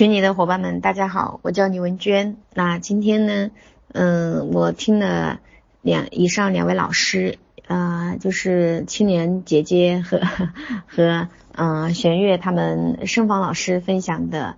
群里的伙伴们，大家好，我叫李文娟。那今天呢，嗯，我听了两以上两位老师，呃，就是青年姐姐和 和嗯玄月他们盛芳老师分享的，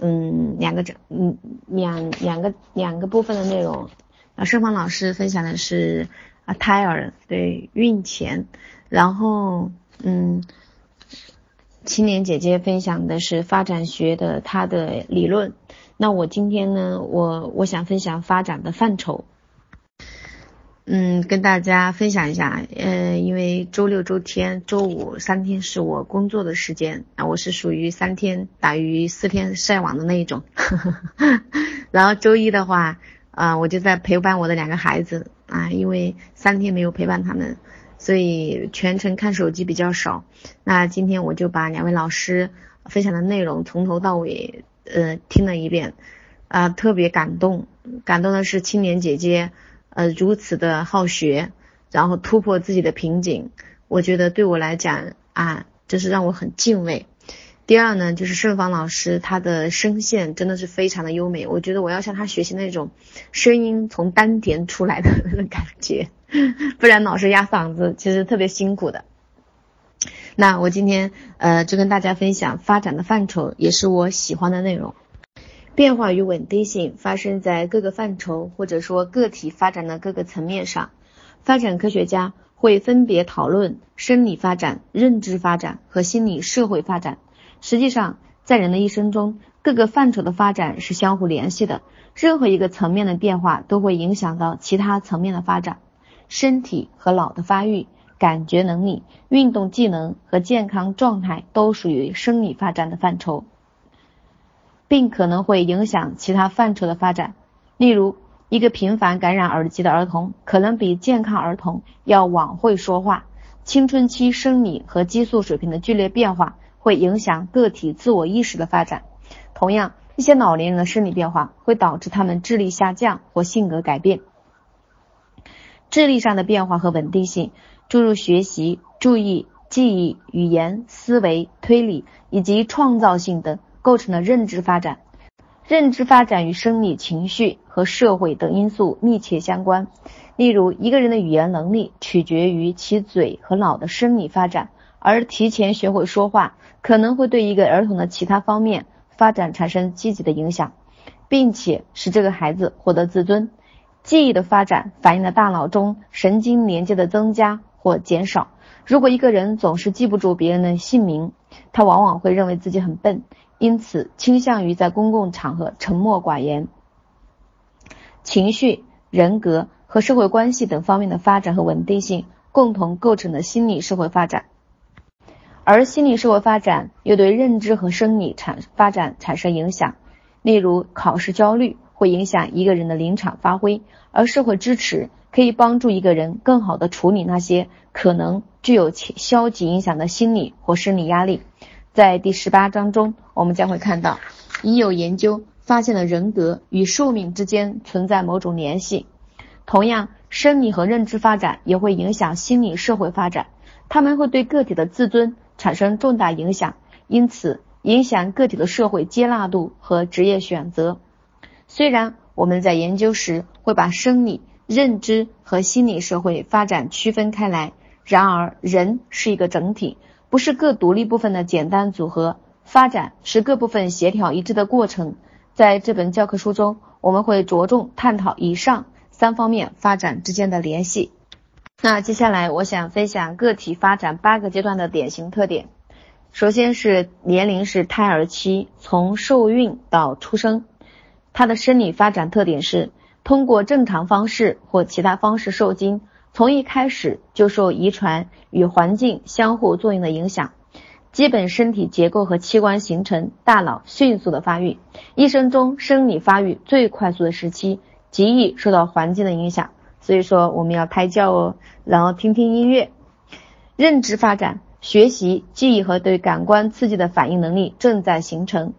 嗯，两个整嗯两两个两个部分的内容。啊，盛芳老师分享的是啊胎儿对孕前，然后嗯。青年姐姐分享的是发展学的她的理论，那我今天呢，我我想分享发展的范畴，嗯，跟大家分享一下，呃，因为周六、周天、周五三天是我工作的时间啊，我是属于三天打鱼四天晒网的那一种，然后周一的话，啊，我就在陪伴我的两个孩子啊，因为三天没有陪伴他们。所以全程看手机比较少。那今天我就把两位老师分享的内容从头到尾呃听了一遍，啊特别感动，感动的是青年姐姐呃如此的好学，然后突破自己的瓶颈，我觉得对我来讲啊，就是让我很敬畏。第二呢，就是盛芳老师她的声线真的是非常的优美，我觉得我要向她学习那种声音从丹田出来的 那种感觉。不然老是压嗓子，其实特别辛苦的。那我今天呃就跟大家分享发展的范畴，也是我喜欢的内容。变化与稳定性发生在各个范畴或者说个体发展的各个层面上。发展科学家会分别讨论生理发展、认知发展和心理社会发展。实际上，在人的一生中，各个范畴的发展是相互联系的，任何一个层面的变化都会影响到其他层面的发展。身体和脑的发育、感觉能力、运动技能和健康状态都属于生理发展的范畴，并可能会影响其他范畴的发展。例如，一个频繁感染耳疾的儿童，可能比健康儿童要晚会说话。青春期生理和激素水平的剧烈变化会影响个体自我意识的发展。同样，一些老年人的生理变化会导致他们智力下降或性格改变。智力上的变化和稳定性，注入学习、注意、记忆、语言、思维、推理以及创造性等，构成了认知发展。认知发展与生理、情绪和社会等因素密切相关。例如，一个人的语言能力取决于其嘴和脑的生理发展，而提前学会说话可能会对一个儿童的其他方面发展产生积极的影响，并且使这个孩子获得自尊。记忆的发展反映了大脑中神经连接的增加或减少。如果一个人总是记不住别人的姓名，他往往会认为自己很笨，因此倾向于在公共场合沉默寡言。情绪、人格和社会关系等方面的发展和稳定性，共同构成了心理社会发展。而心理社会发展又对认知和生理产发展产生影响，例如考试焦虑。会影响一个人的临场发挥，而社会支持可以帮助一个人更好的处理那些可能具有消极影响的心理或生理压力。在第十八章中，我们将会看到，已有研究发现了人格与寿命之间存在某种联系。同样，生理和认知发展也会影响心理社会发展，他们会对个体的自尊产生重大影响，因此影响个体的社会接纳度和职业选择。虽然我们在研究时会把生理、认知和心理社会发展区分开来，然而人是一个整体，不是各独立部分的简单组合。发展是各部分协调一致的过程。在这本教科书中，我们会着重探讨以上三方面发展之间的联系。那接下来我想分享个体发展八个阶段的典型特点。首先是年龄是胎儿期，从受孕到出生。它的生理发展特点是通过正常方式或其他方式受精，从一开始就受遗传与环境相互作用的影响，基本身体结构和器官形成，大脑迅速的发育，一生中生理发育最快速的时期，极易受到环境的影响。所以说我们要胎教哦，然后听听音乐。认知发展，学习、记忆和对感官刺激的反应能力正在形成。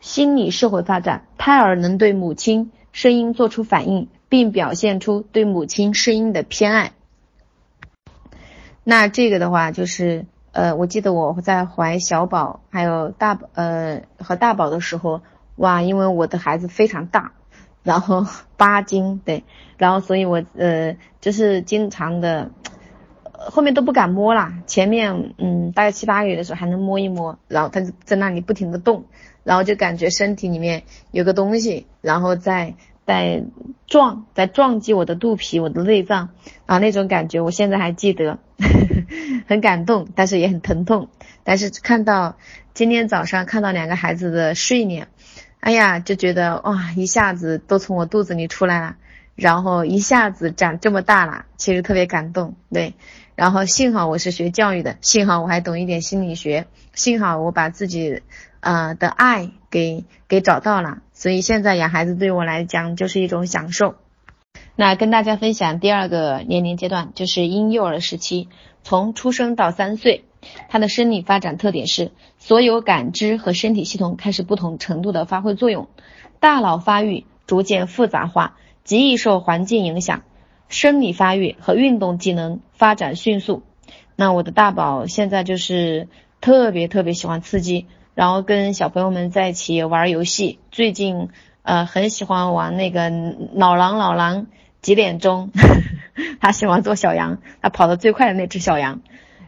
心理社会发展，胎儿能对母亲声音做出反应，并表现出对母亲声音的偏爱。那这个的话，就是呃，我记得我在怀小宝还有大呃和大宝的时候，哇，因为我的孩子非常大，然后八斤对，然后所以我呃就是经常的。后面都不敢摸了，前面嗯大概七八个月的时候还能摸一摸，然后他就在那里不停的动，然后就感觉身体里面有个东西，然后在在撞，在撞击我的肚皮、我的内脏啊那种感觉，我现在还记得，很感动，但是也很疼痛。但是看到今天早上看到两个孩子的睡脸，哎呀就觉得哇一下子都从我肚子里出来了，然后一下子长这么大了，其实特别感动，对。然后幸好我是学教育的，幸好我还懂一点心理学，幸好我把自己，呃的爱给给找到了，所以现在养孩子对我来讲就是一种享受。那跟大家分享第二个年龄阶段，就是婴幼儿时期，从出生到三岁，他的生理发展特点是所有感知和身体系统开始不同程度的发挥作用，大脑发育逐渐复杂化，极易受环境影响。生理发育和运动技能发展迅速，那我的大宝现在就是特别特别喜欢刺激，然后跟小朋友们在一起玩游戏。最近呃很喜欢玩那个老狼老狼几点钟，他喜欢做小羊，他跑得最快的那只小羊。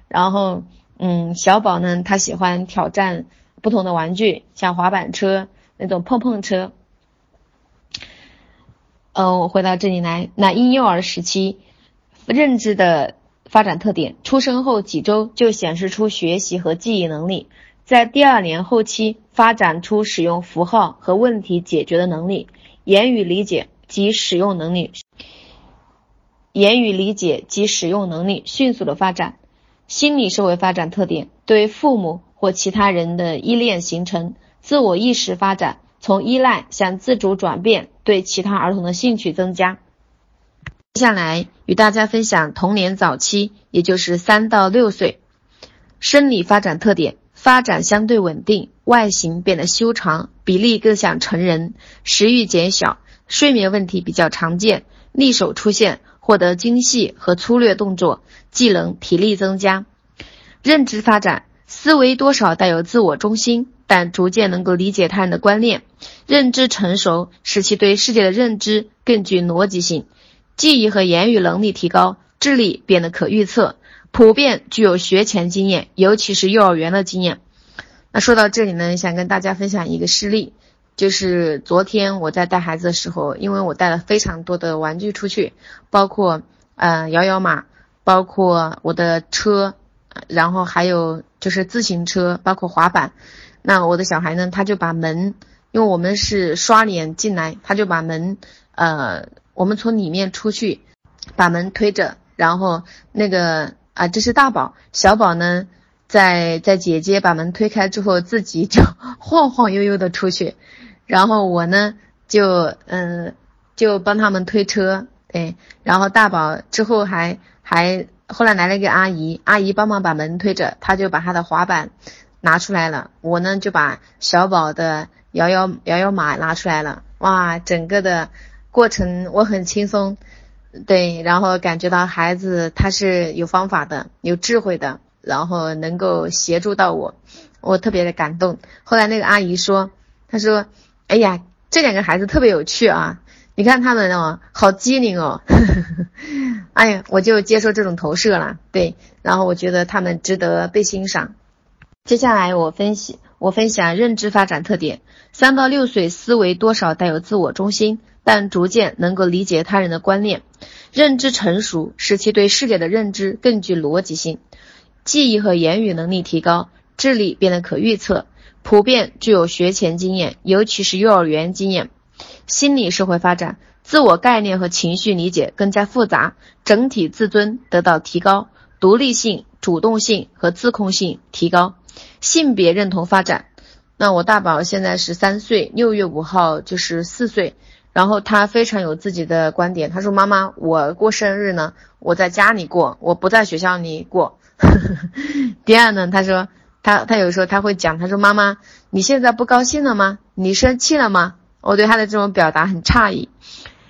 然后嗯小宝呢，他喜欢挑战不同的玩具，像滑板车那种碰碰车。嗯，我回到这里来。那婴幼儿时期认知的发展特点，出生后几周就显示出学习和记忆能力，在第二年后期发展出使用符号和问题解决的能力，言语理解及使用能力，言语理解及使用能力迅速的发展。心理社会发展特点，对父母或其他人的依恋形成，自我意识发展。从依赖向自主转变，对其他儿童的兴趣增加。接下来与大家分享童年早期，也就是三到六岁，生理发展特点：发展相对稳定，外形变得修长，比例更像成人，食欲减小，睡眠问题比较常见，利手出现，获得精细和粗略动作，技能体力增加。认知发展，思维多少带有自我中心。但逐渐能够理解他人的观念，认知成熟，使其对世界的认知更具逻辑性，记忆和言语能力提高，智力变得可预测，普遍具有学前经验，尤其是幼儿园的经验。那说到这里呢，想跟大家分享一个事例，就是昨天我在带孩子的时候，因为我带了非常多的玩具出去，包括呃摇摇马，包括我的车，然后还有就是自行车，包括滑板。那我的小孩呢？他就把门，因为我们是刷脸进来，他就把门，呃，我们从里面出去，把门推着，然后那个啊，这是大宝，小宝呢，在在姐姐把门推开之后，自己就 晃晃悠悠的出去，然后我呢，就嗯，就帮他们推车，对，然后大宝之后还还后来来了一个阿姨，阿姨帮忙把门推着，他就把他的滑板。拿出来了，我呢就把小宝的摇摇摇摇马拿出来了，哇，整个的过程我很轻松，对，然后感觉到孩子他是有方法的，有智慧的，然后能够协助到我，我特别的感动。后来那个阿姨说，她说，哎呀，这两个孩子特别有趣啊，你看他们哦，好机灵哦，哎呀，我就接受这种投射了，对，然后我觉得他们值得被欣赏。接下来我分析，我分享认知发展特点。三到六岁思维多少带有自我中心，但逐渐能够理解他人的观念。认知成熟，使其对世界的认知更具逻辑性，记忆和言语能力提高，智力变得可预测，普遍具有学前经验，尤其是幼儿园经验。心理社会发展，自我概念和情绪理解更加复杂，整体自尊得到提高，独立性、主动性和自控性提高。性别认同发展，那我大宝现在是三岁，六月五号就是四岁，然后他非常有自己的观点。他说：“妈妈，我过生日呢，我在家里过，我不在学校里过。” 第二呢，他说他他有时候他会讲，他说：“妈妈，你现在不高兴了吗？你生气了吗？”我对他的这种表达很诧异。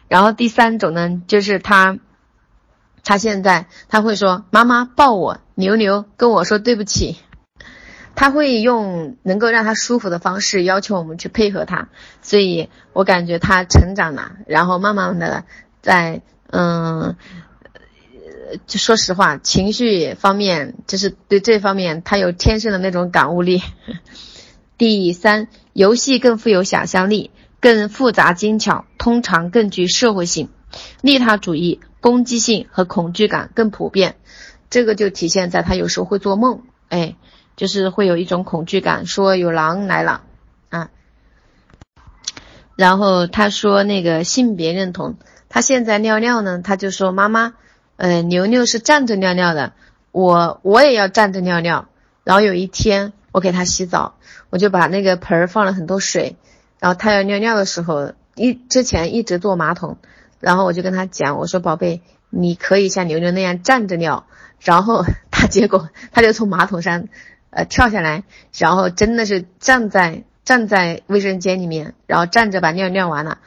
然后第三种呢，就是他他现在他会说：“妈妈抱我。”牛牛跟我说对不起。他会用能够让他舒服的方式要求我们去配合他，所以我感觉他成长了，然后慢慢的在嗯，就说实话，情绪方面就是对这方面他有天生的那种感悟力。第三，游戏更富有想象力，更复杂精巧，通常更具社会性。利他主义、攻击性和恐惧感更普遍，这个就体现在他有时候会做梦，哎。就是会有一种恐惧感，说有狼来了啊。然后他说那个性别认同，他现在尿尿呢，他就说妈妈，呃，牛牛是站着尿尿的，我我也要站着尿尿。然后有一天我给他洗澡，我就把那个盆儿放了很多水，然后他要尿尿的时候，一之前一直坐马桶，然后我就跟他讲，我说宝贝，你可以像牛牛那样站着尿。然后 他结果他就从马桶上。呃，跳下来，然后真的是站在站在卫生间里面，然后站着把尿尿完了，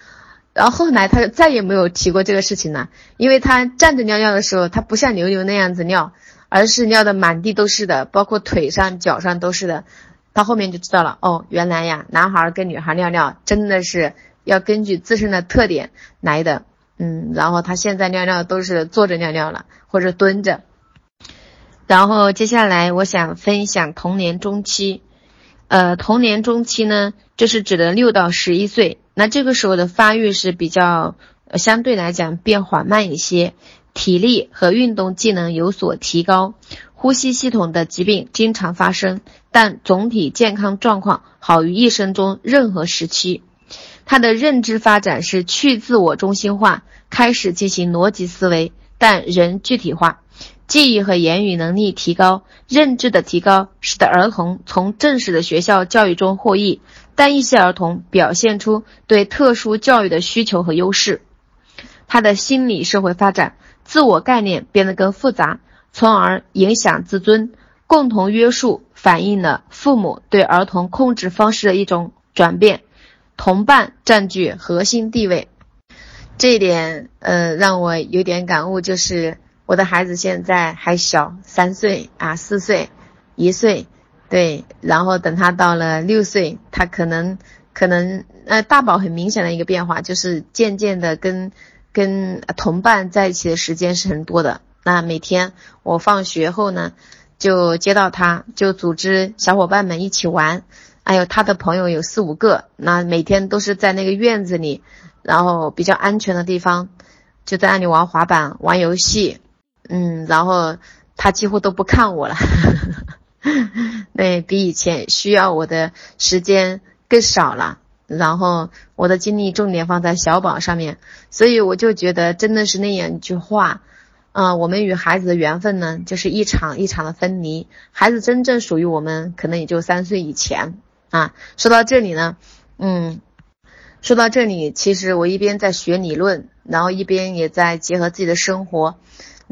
然后后来他就再也没有提过这个事情了，因为他站着尿尿的时候，他不像牛牛那样子尿，而是尿的满地都是的，包括腿上、脚上都是的。他后面就知道了，哦，原来呀，男孩跟女孩尿尿真的是要根据自身的特点来的，嗯，然后他现在尿尿都是坐着尿尿了，或者蹲着。然后接下来我想分享童年中期，呃，童年中期呢，就是指的六到十一岁，那这个时候的发育是比较相对来讲变缓慢一些，体力和运动技能有所提高，呼吸系统的疾病经常发生，但总体健康状况好于一生中任何时期。他的认知发展是去自我中心化，开始进行逻辑思维，但仍具体化。记忆和言语能力提高，认知的提高，使得儿童从正式的学校教育中获益，但一些儿童表现出对特殊教育的需求和优势。他的心理社会发展，自我概念变得更复杂，从而影响自尊。共同约束反映了父母对儿童控制方式的一种转变。同伴占据核心地位，这一点呃让我有点感悟，就是。我的孩子现在还小，三岁啊，四岁，一岁，对，然后等他到了六岁，他可能可能呃，大宝很明显的一个变化就是渐渐的跟跟同伴在一起的时间是很多的。那每天我放学后呢，就接到他，就组织小伙伴们一起玩，还有他的朋友有四五个，那每天都是在那个院子里，然后比较安全的地方，就在那里玩滑板、玩游戏。嗯，然后他几乎都不看我了，对比以前需要我的时间更少了，然后我的精力重点放在小宝上面，所以我就觉得真的是那样一句话，啊，我们与孩子的缘分呢，就是一场一场的分离，孩子真正属于我们，可能也就三岁以前啊。说到这里呢，嗯，说到这里，其实我一边在学理论，然后一边也在结合自己的生活。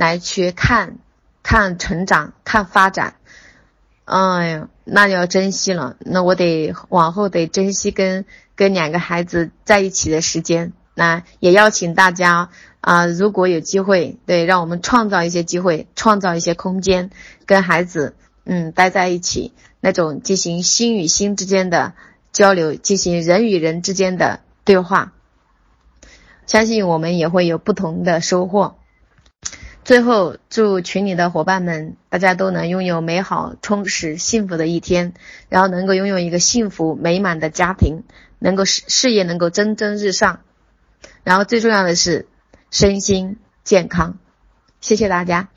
来去看，看成长，看发展，哎呀，那要珍惜了。那我得往后得珍惜跟跟两个孩子在一起的时间。那也邀请大家啊，如果有机会，对，让我们创造一些机会，创造一些空间，跟孩子嗯待在一起，那种进行心与心之间的交流，进行人与人之间的对话，相信我们也会有不同的收获。最后，祝群里的伙伴们，大家都能拥有美好、充实、幸福的一天，然后能够拥有一个幸福美满的家庭，能够事事业能够蒸蒸日上，然后最重要的是身心健康。谢谢大家。